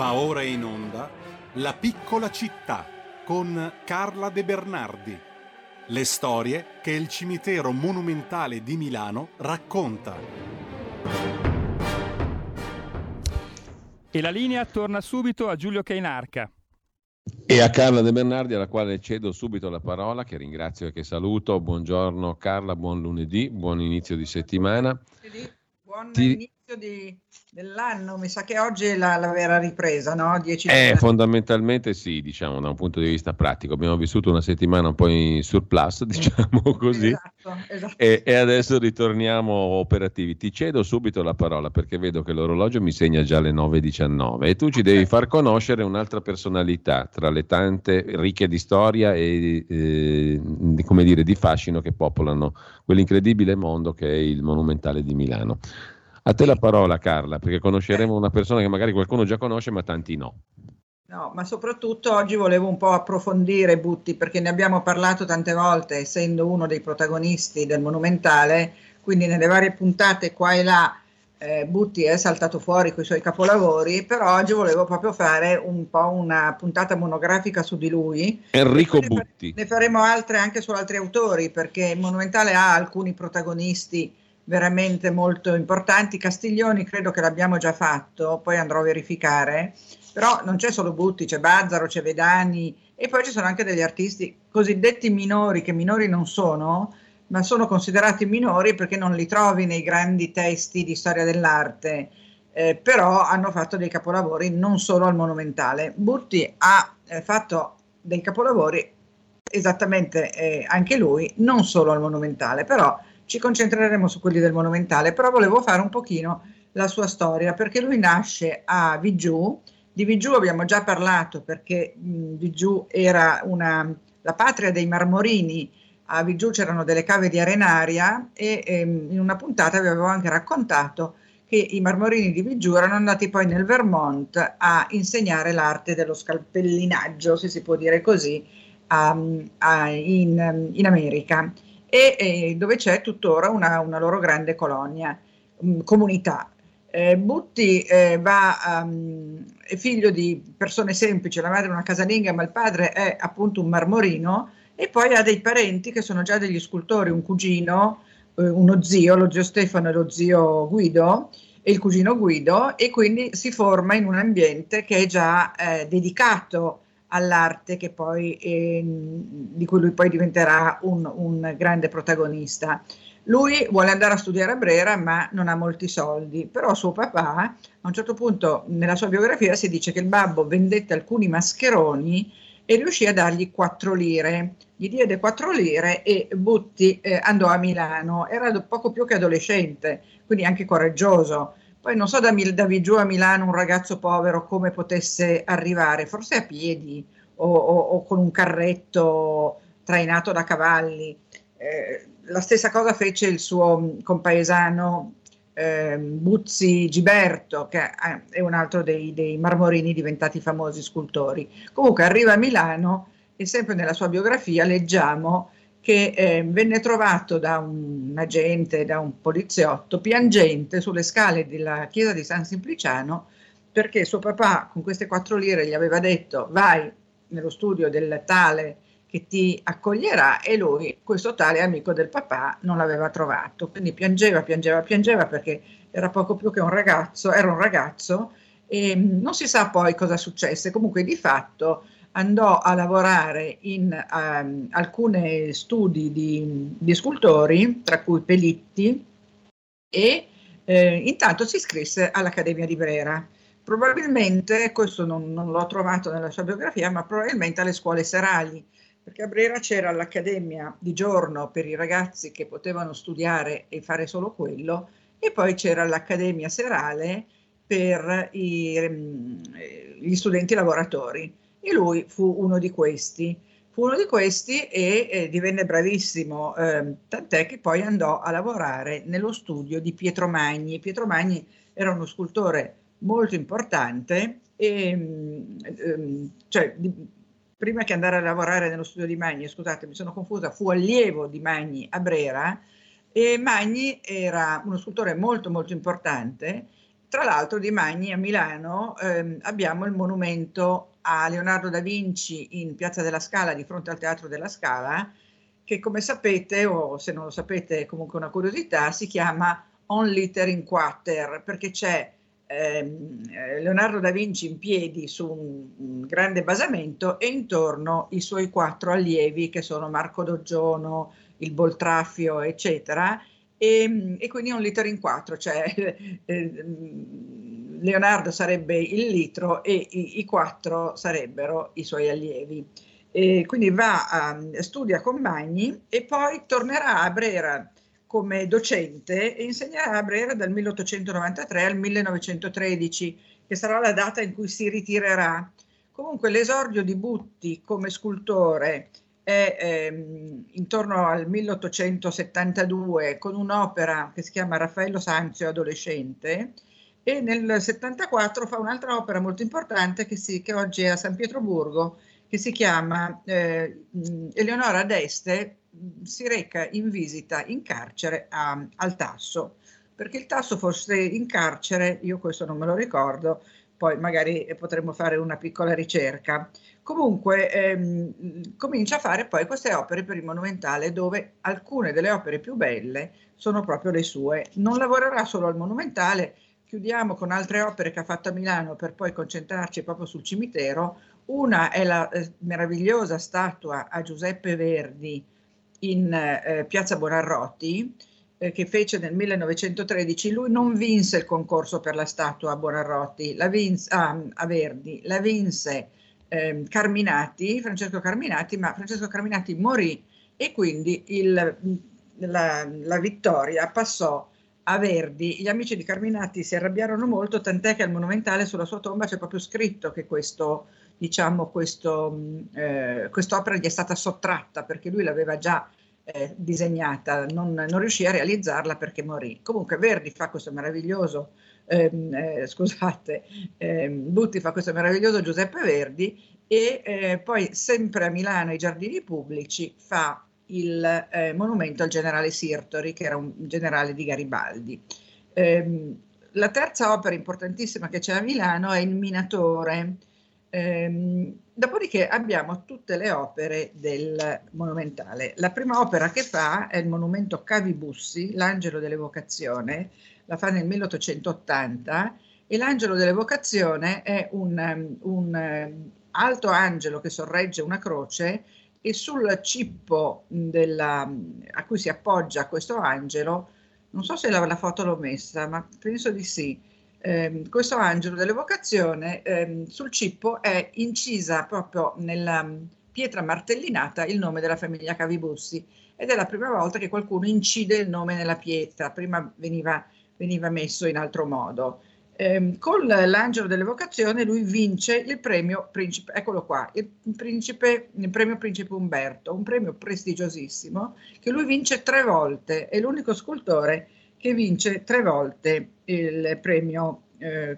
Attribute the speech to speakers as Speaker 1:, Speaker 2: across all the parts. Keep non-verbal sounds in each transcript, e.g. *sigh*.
Speaker 1: Va ora in onda La piccola città con Carla De Bernardi. Le storie che il cimitero monumentale di Milano racconta.
Speaker 2: E la linea torna subito a Giulio Cainarca.
Speaker 3: E a Carla De Bernardi, alla quale cedo subito la parola, che ringrazio e che saluto. Buongiorno Carla, buon lunedì, buon inizio di settimana.
Speaker 4: Buon Ti... inizio di dell'anno, mi sa che oggi è la, la vera ripresa, no?
Speaker 3: 10 eh, fondamentalmente sì, diciamo da un punto di vista pratico. Abbiamo vissuto una settimana un po' in surplus, *laughs* diciamo così, esatto, esatto. E, e, adesso ritorniamo operativi. Ti cedo subito la parola perché vedo che l'orologio mi segna già le 9.19 e tu ci devi far conoscere un'altra personalità tra le tante ricche di storia e eh, di, come dire, di fascino che popolano quell'incredibile mondo che è il Monumentale di Milano. A te la parola Carla, perché conosceremo una persona che magari qualcuno già conosce ma tanti no.
Speaker 4: No, ma soprattutto oggi volevo un po' approfondire Butti perché ne abbiamo parlato tante volte, essendo uno dei protagonisti del Monumentale, quindi nelle varie puntate qua e là eh, Butti è saltato fuori con i suoi capolavori, però oggi volevo proprio fare un po' una puntata monografica su di lui.
Speaker 3: Enrico Butti.
Speaker 4: Ne faremo altre anche su altri autori perché il Monumentale ha alcuni protagonisti veramente molto importanti. Castiglioni credo che l'abbiamo già fatto, poi andrò a verificare, però non c'è solo Butti, c'è Bazzaro, c'è Vedani e poi ci sono anche degli artisti cosiddetti minori, che minori non sono, ma sono considerati minori perché non li trovi nei grandi testi di storia dell'arte, eh, però hanno fatto dei capolavori non solo al monumentale. Butti ha eh, fatto dei capolavori esattamente eh, anche lui, non solo al monumentale, però ci concentreremo su quelli del Monumentale, però volevo fare un pochino la sua storia, perché lui nasce a Vigiù, di Vigiù abbiamo già parlato perché mh, Vigiù era una, la patria dei marmorini, a Vigiù c'erano delle cave di arenaria e ehm, in una puntata vi avevo anche raccontato che i marmorini di Vigiù erano andati poi nel Vermont a insegnare l'arte dello scalpellinaggio, se si può dire così, a, a, in, in America e, e dove c'è tuttora una, una loro grande colonia, mh, mm, comunità. Eh, Butti eh, va, um, è figlio di persone semplici, la madre è una casalinga, ma il padre è appunto un marmorino e poi ha dei parenti che sono già degli scultori, un cugino, eh, uno zio, lo zio Stefano e lo zio Guido e il cugino Guido e quindi si forma in un ambiente che è già eh, dedicato all'arte poi, eh, di cui lui poi diventerà un, un, grande protagonista. Lui vuole andare a studiare a Brera ma non ha molti soldi, però suo papà a un certo punto nella sua biografia si dice che il babbo vendette alcuni mascheroni e riuscì a dargli 4 lire. Gli diede 4 lire e Butti eh, andò a Milano, era poco più che adolescente, quindi anche coraggioso poi non so da, da giù a Milano un ragazzo povero come potesse arrivare, forse a piedi o, o, o con un carretto trainato da cavalli. Eh, la stessa cosa fece il suo compaesano eh, Buzzi Giberto, che è un altro dei, dei marmorini diventati famosi scultori. Comunque arriva a Milano e sempre nella sua biografia leggiamo che eh, venne trovato da un agente, da un poliziotto, piangente sulle scale della chiesa di San Simpliciano perché suo papà con queste quattro lire gli aveva detto vai nello studio del tale che ti accoglierà e lui, questo tale amico del papà, non l'aveva trovato. Quindi piangeva, piangeva, piangeva perché era poco più che un ragazzo, era un ragazzo e non si sa poi cosa successe. Comunque di fatto andò a lavorare in um, alcuni studi di, di, scultori, tra cui Pelitti, e eh, intanto si iscrisse all'Accademia di Brera. Probabilmente, questo non, non, l'ho trovato nella sua biografia, ma probabilmente alle scuole serali, perché a Brera c'era l'Accademia di giorno per i ragazzi che potevano studiare e fare solo quello, e poi c'era l'Accademia serale per i, ehm, gli studenti lavoratori e lui fu uno di questi. Fu uno di questi e eh, divenne bravissimo, eh, tant'è che poi andò a lavorare nello studio di Pietro Magni. Pietro Magni era uno scultore molto importante e ehm, cioè, di, prima che andare a lavorare nello studio di Magni, scusate, mi sono confusa, fu allievo di Magni a Brera e Magni era uno scultore molto molto importante Tra l'altro di Magni a Milano ehm, abbiamo il monumento a Leonardo da Vinci in Piazza della Scala di fronte al Teatro della Scala, che come sapete, o se non lo sapete comunque una curiosità, si chiama On Liter in Quater, perché c'è ehm, Leonardo da Vinci in piedi su un, un, grande basamento e intorno i suoi quattro allievi che sono Marco Doggiono, il Boltraffio, eccetera, e, e quindi un litro in quattro, cioè *laughs* eh, Leonardo sarebbe il litro e i, i, quattro sarebbero i suoi allievi. E quindi va a, studia con Magni e poi tornerà a Brera come docente e insegnerà a Brera dal 1893 al 1913, che sarà la data in cui si ritirerà. Comunque l'esordio di Butti come scultore è ehm, intorno al 1872 con un'opera che si chiama Raffaello Sanzio adolescente e nel 74 fa un'altra opera molto importante che, si, che oggi è a San Pietroburgo che si chiama eh, Eleonora d'Este si reca in visita in carcere a, al Tasso perché il Tasso fosse in carcere, io questo non me lo ricordo, poi magari potremmo fare una piccola ricerca. Comunque ehm, comincia a fare poi queste opere per il Monumentale dove alcune delle opere più belle sono proprio le sue. Non lavorerà solo al Monumentale, chiudiamo con altre opere che ha fatto a Milano per poi concentrarci proprio sul cimitero. Una è la eh, meravigliosa statua a Giuseppe Verdi in eh, Piazza Bonarroti, eh, che fece nel 1913, lui non vinse il concorso per la statua a Bonarroti, la vinse, ah, a Verdi, la vinse eh, Carminati, Francesco Carminati, ma Francesco Carminati morì e quindi il, la, la vittoria passò a Verdi. Gli amici di Carminati si arrabbiarono molto, tant'è che al Monumentale sulla sua tomba c'è proprio scritto che questo, diciamo, questo, eh, quest'opera gli è stata sottratta perché lui l'aveva già eh, disegnata, non, non, riuscì a realizzarla perché morì. Comunque Verdi fa questo meraviglioso, ehm, eh, scusate, ehm, Butti fa questo meraviglioso Giuseppe Verdi e eh, poi sempre a Milano ai Giardini Pubblici fa il eh, monumento al generale Sirtori, che era un generale di Garibaldi. Ehm, la terza opera importantissima che c'è a Milano è Il Minatore, Ehm, dopodiché abbiamo tutte le opere del Monumentale. La prima opera che fa è il monumento Cavibussi, l'Angelo dell'Evocazione, la fa nel 1880 e l'Angelo dell'Evocazione è un, un um, alto angelo che sorregge una croce e sul cippo della, a cui si appoggia questo angelo, non so se la, la foto l'ho messa, ma penso di sì, eh, questo angelo dell'evocazione eh, sul cippo è incisa proprio nella mm, pietra martellinata il nome della famiglia Cavibussi ed è la prima volta che qualcuno incide il nome nella pietra, prima veniva, veniva messo in altro modo. Eh, con l'angelo dell'evocazione lui vince il premio principe, eccolo qua, il, principe, il premio principe Umberto, un premio prestigiosissimo che lui vince tre volte, è l'unico scultore che vince tre volte il premio eh,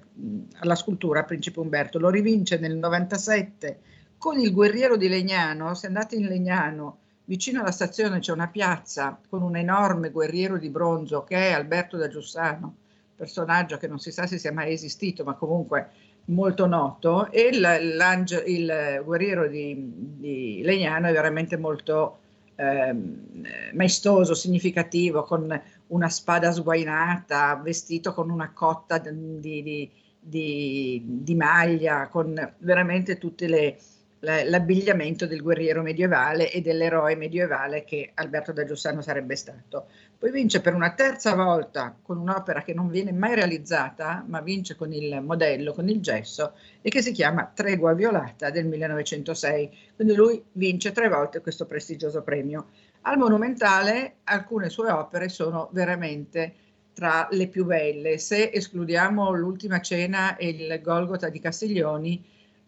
Speaker 4: alla scultura Principe Umberto. Lo rivince nel 97 con il guerriero di Legnano. Se andate in Legnano, vicino alla stazione c'è una piazza con un enorme guerriero di bronzo che è Alberto da Giussano, personaggio che non si sa se sia mai esistito, ma comunque molto noto. E il, guerriero di, di Legnano è veramente molto Ehm, maestoso, significativo, con una spada sguainata, vestito con una cotta di, di, di maglia, con veramente tutte le, l'abbigliamento del guerriero medievale e dell'eroe medievale che Alberto da Giussano sarebbe stato. Poi vince per una terza volta con un'opera che non viene mai realizzata, ma vince con il modello, con il gesso, e che si chiama Tregua Violata del 1906. Quindi lui vince tre volte questo prestigioso premio. Al Monumentale alcune sue opere sono veramente tra le più belle. Se escludiamo l'ultima cena e il Golgota di Castiglioni,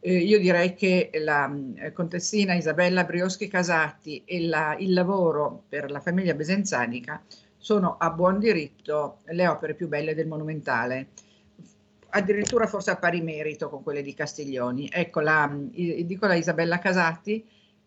Speaker 4: eh, io direi che la eh, contessina Isabella Brioschi Casati e la, il lavoro per la famiglia besenzanica sono a buon diritto le opere più belle del monumentale, addirittura forse a pari merito con quelle di Castiglioni. Ecco, la, dico la Isabella Casati,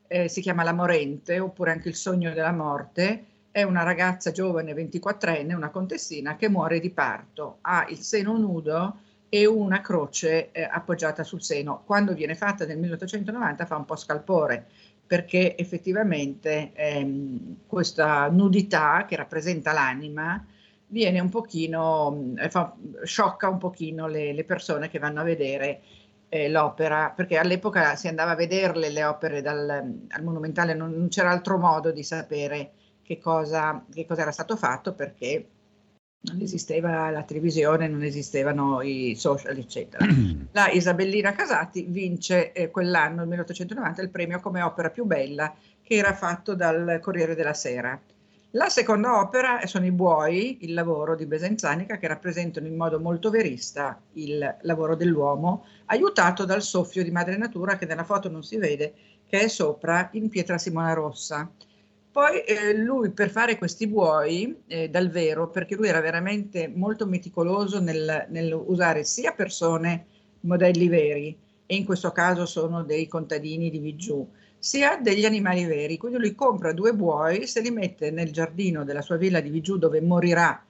Speaker 4: eh, si chiama La Morente, oppure anche Il sogno della morte, è una ragazza giovane, 24enne, una contessina, che muore di parto, ha il seno nudo e una croce eh, appoggiata sul seno. Quando viene fatta nel 1890 fa un po' scalpore perché effettivamente ehm, questa nudità che rappresenta l'anima viene un pochino, eh, fa, sciocca un pochino le, le, persone che vanno a vedere eh, l'opera, perché all'epoca si andava a vederle le opere dal, al monumentale, non, non c'era altro modo di sapere che cosa, che cosa era stato fatto perché non esisteva la televisione, non esistevano i social, eccetera. *clears throat* La Isabellina Casati vince eh, quell'anno, nel 1890, il premio come opera più bella che era fatto dal Corriere della Sera. La seconda opera sono i Buoi, il lavoro di Besenzanica, che rappresentano in modo molto verista il lavoro dell'uomo, aiutato dal soffio di madre natura che nella foto non si vede, che è sopra in pietra Simona Rossa. Poi eh, lui per fare questi buoi eh, dal vero, perché lui era veramente molto meticoloso nel, nel, usare sia persone, modelli veri, e in questo caso sono dei contadini di Vigiù, sia degli animali veri. Quindi lui compra due buoi, se li mette nel giardino della sua villa di Vigiù dove morirà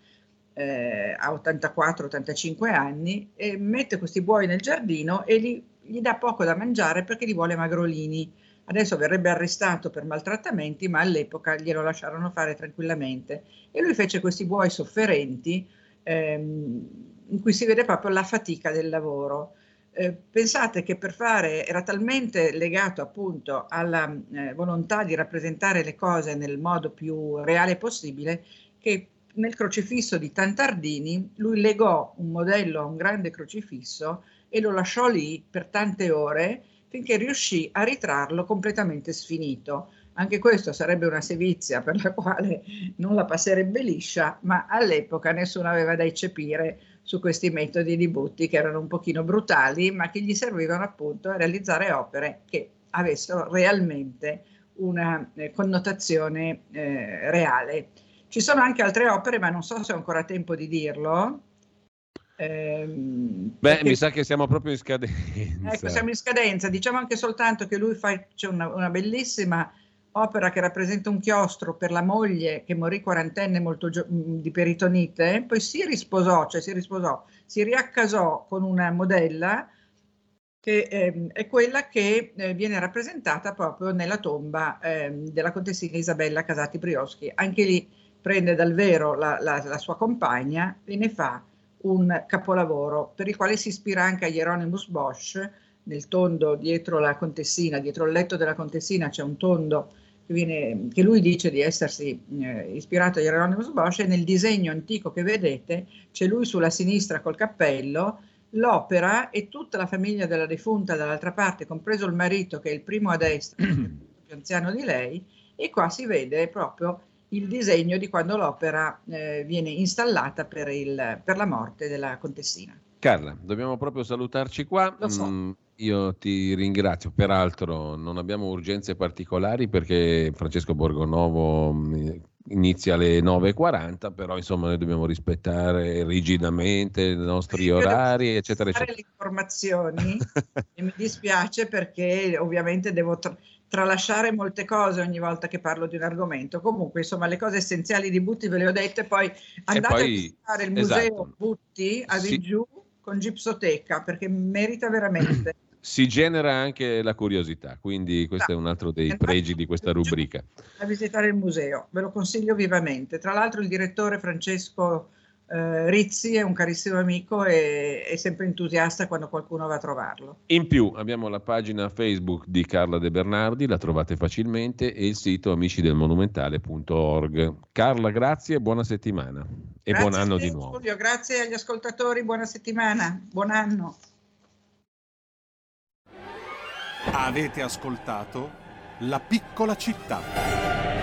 Speaker 4: eh, a 84-85 anni, e mette questi buoi nel giardino e li, gli dà poco da mangiare perché li vuole magrolini Adesso verrebbe arrestato per maltrattamenti, ma all'epoca glielo lasciarono fare tranquillamente. E lui fece questi buoi sofferenti ehm, in cui si vede proprio la fatica del lavoro. Eh, pensate che per fare era talmente legato appunto alla eh, volontà di rappresentare le cose nel modo più reale possibile che nel crocifisso di Tantardini lui legò un modello a un grande crocifisso e lo lasciò lì per tante ore finché riuscì a ritrarlo completamente sfinito. Anche questo sarebbe una sevizia per la quale non la passerebbe liscia, ma all'epoca nessuno aveva da eccepire su questi metodi di butti che erano un pochino brutali, ma che gli servivano appunto a realizzare opere che avessero realmente una eh, connotazione eh, reale. Ci sono anche altre opere, ma non so se ho ancora tempo di dirlo,
Speaker 3: Ehm, Beh, perché... mi sa che siamo proprio in scadenza.
Speaker 4: Ecco, siamo in scadenza. Diciamo anche soltanto che lui fa c'è una, una, bellissima opera che rappresenta un chiostro per la moglie che morì quarantenne molto gio- di peritonite, poi si risposò, cioè si risposò, si riaccasò con una modella che eh, è quella che eh, viene rappresentata proprio nella tomba eh, della contessina Isabella Casati Brioschi. Anche lì prende dal vero la, la, la sua compagna e ne fa un capolavoro per il quale si ispira anche a Hieronymus Bosch, nel tondo dietro la contessina, dietro il letto della contessina c'è un tondo che, viene, che lui dice di essersi eh, ispirato a Hieronymus Bosch e nel disegno antico che vedete c'è lui sulla sinistra col cappello, l'opera e tutta la famiglia della defunta dall'altra parte, compreso il marito che è il primo a destra, *clears throat* più anziano di lei, e qua si vede proprio il disegno di quando l'opera eh, viene installata per, il, per, la morte della contessina.
Speaker 3: Carla, dobbiamo proprio salutarci qua.
Speaker 4: Lo so.
Speaker 3: Mm, io ti ringrazio, peraltro non abbiamo urgenze particolari perché Francesco Borgonovo mm, inizia alle 9.40, però insomma noi dobbiamo rispettare rigidamente i nostri orari, eccetera, eccetera.
Speaker 4: le informazioni *laughs* e mi dispiace perché ovviamente devo... Tra- tralasciare molte cose ogni volta che parlo di un argomento. Comunque, insomma, le cose essenziali di Butti ve le ho dette, poi andate poi, a visitare il museo esatto. Butti a Vigiù sì. con Gipsoteca, perché merita veramente. *clears throat*
Speaker 3: Si genera anche la curiosità, quindi questo no. è un altro dei pregi di questa rubrica.
Speaker 4: A visitare il museo, ve lo consiglio vivamente. Tra l'altro il direttore Francesco Uh, Rizzi è un carissimo amico e è sempre entusiasta quando qualcuno va a trovarlo.
Speaker 3: In più abbiamo la pagina Facebook di Carla De Bernardi, la trovate facilmente, e il sito amicidelmonumentale.org. Carla, grazie e buona settimana. E
Speaker 4: grazie
Speaker 3: buon anno di nuovo.
Speaker 4: Studio, grazie agli ascoltatori, buona settimana, buon anno.
Speaker 1: Avete ascoltato La piccola città.